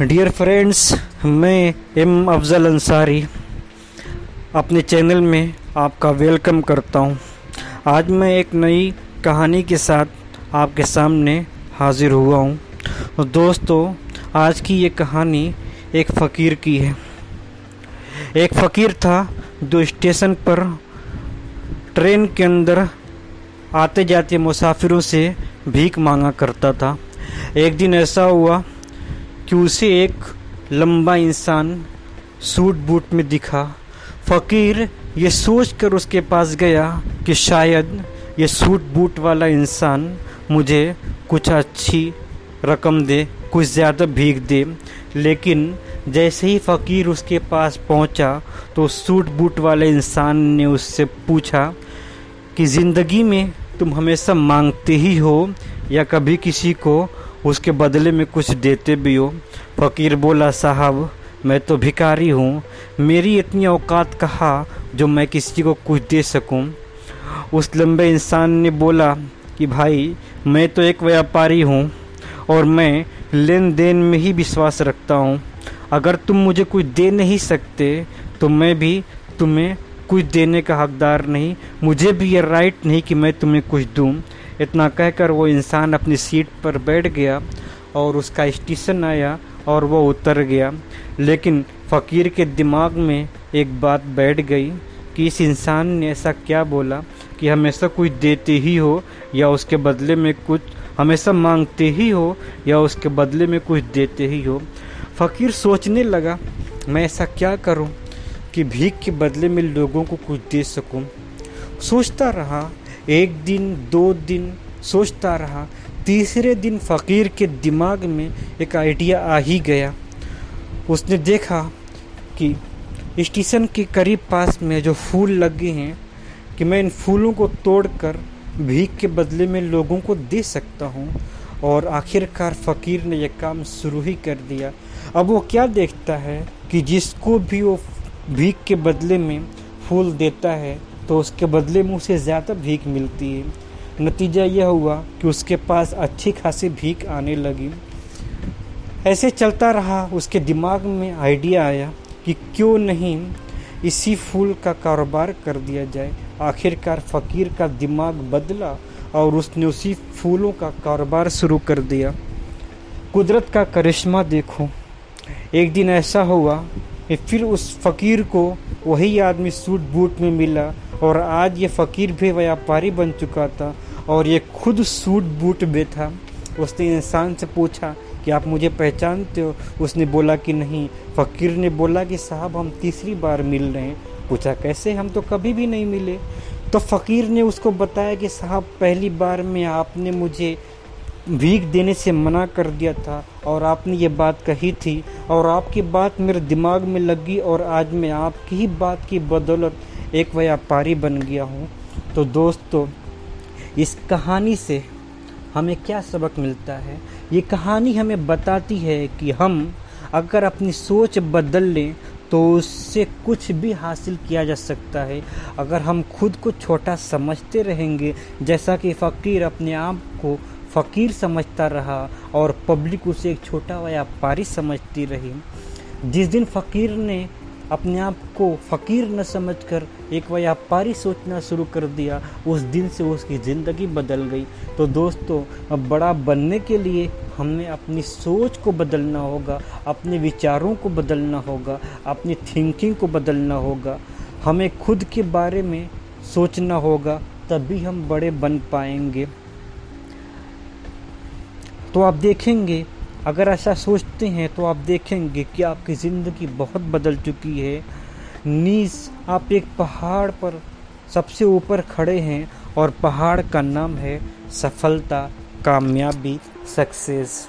Dear friends मैं M Afzal Ansari अपने channel में आपका वेलकम करता हूँ। आज मैं एक नई कहानी के साथ आपके सामने हाजिर हुआ हूँ। दोस्तों, आज की ये कहानी एक फ़कीर की है एक फ़कीर था जो स्टेशन पर ट्रेन के अंदर आते जाते मुसाफिरों से भीख मांगा करता था एक दिन ऐसा हुआ कि उसे एक लंबा इंसान सूट बूट में दिखा। फ़कीर ये सोच कर उसके पास गया कि शायद ये सूट बूट वाला इंसान मुझे कुछ अच्छी रकम दे, कुछ ज़्यादा भीख दे। लेकिन जैसे ही फ़कीर उसके पास पहुँचा तो सूट बूट वाले इंसान ने उससे पूछा कि, ज़िंदगी में तुम हमेशा मांगते ही हो या कभी किसी को उसके बदले में कुछ देते भी हो। फ़कीर बोला, साहब, मैं तो भिकारी हूँ। मेरी इतनी औकात कहा जो मैं किसी को कुछ दे सकूँ? उस लंबे इंसान ने बोला कि, भाई, मैं तो एक व्यापारी हूँ और मैं लेन देन में ही विश्वास रखता हूँ। अगर तुम मुझे कुछ दे नहीं सकते तो मैं भी तुम्हें कुछ देने का हकदार नहीं। मुझे भी ये राइट नहीं कि मैं तुम्हें कुछ दूँ। इतना कहकर वो इंसान अपनी सीट पर बैठ गया और उसका स्टेशन आया और वो उतर गया। लेकिन फ़कीर के दिमाग में एक बात बैठ गई कि इस इंसान ने ऐसा क्या बोला कि हमेशा कुछ देते ही हो या उसके बदले में कुछ हमेशा मांगते ही हो या उसके बदले में कुछ देते ही हो। फ़कीर सोचने लगा, मैं ऐसा क्या करूँ कि भीख के बदले में लोगों को कुछ दे सकूँ? सोचता रहा एक दिन, दो दिन सोचता रहा। तीसरे दिन फ़कीर के दिमाग में एक आइडिया आ ही गया। उसने देखा कि स्टेशन के करीब पास में जो फूल लगे हैं, कि मैं इन फूलों को तोड़कर भीख के बदले में लोगों को दे सकता हूँ। और आखिरकार फ़कीर ने यह काम शुरू ही कर दिया। अब वो क्या देखता है कि जिसको भी वो भीख के बदले में फूल देता है तो उसके बदले में उसे ज़्यादा भीख मिलती है। नतीजा यह हुआ कि उसके पास अच्छी खासी भीख आने लगी। ऐसे चलता रहा, उसके दिमाग में आइडिया आया कि क्यों नहीं इसी फूल का कारोबार कर दिया जाए। आखिरकार फ़कीर का दिमाग बदला और उसने उसी फूलों का कारोबार शुरू कर दिया। कुदरत का करिश्मा देखो। एक दिन ऐसा हुआ कि फिर उस फ़कीर को वही आदमी सूट बूट में मिला और आज ये फ़कीर भी व्यापारी बन चुका था और ये खुद सूट बूट में था। उसने इंसान से पूछा कि आप मुझे पहचानते हो? उसने बोला कि नहीं। फ़कीर ने बोला कि साहब, हम तीसरी बार मिल रहे हैं। पूछा, कैसे? हम तो कभी भी नहीं मिले। तो फ़कीर ने उसको बताया कि साहब, पहली बार में आपने मुझे भीख देने से मना कर दिया था और आपने ये बात कही थी और आपकी बात मेरे दिमाग में लगी और आज मैं आपकी ही बात की बदौलत एक व्यापारी बन गया हूँ। तो दोस्तों, इस कहानी से हमें क्या सबक मिलता है? ये कहानी हमें बताती है कि हम अगर अपनी सोच बदल लें तो उससे कुछ भी हासिल किया जा सकता है। अगर हम खुद को छोटा समझते रहेंगे, जैसा कि फ़कीर अपने आप को फ़कीर समझता रहा और पब्लिक उसे एक छोटा व्यापारी समझती रही। जिस दिन फ़कीर ने अपने आप को फ़कीर न समझकर एक व्यापारी सोचना शुरू कर दिया, उस दिन से उसकी ज़िंदगी बदल गई। तो दोस्तों, अब बड़ा बनने के लिए हमें अपनी सोच को बदलना होगा, अपने विचारों को बदलना होगा, अपनी थिंकिंग को बदलना होगा। हमें खुद के बारे में सोचना होगा, तभी हम बड़े बन पाएँगे। तो आप देखेंगे अगर ऐसा सोचते हैं तो आप देखेंगे कि आपकी ज़िंदगी बहुत बदल चुकी है। नीस, आप एक पहाड़ पर सबसे ऊपर खड़े हैं और पहाड़ का नाम है सफलता, कामयाबी, सक्सेस।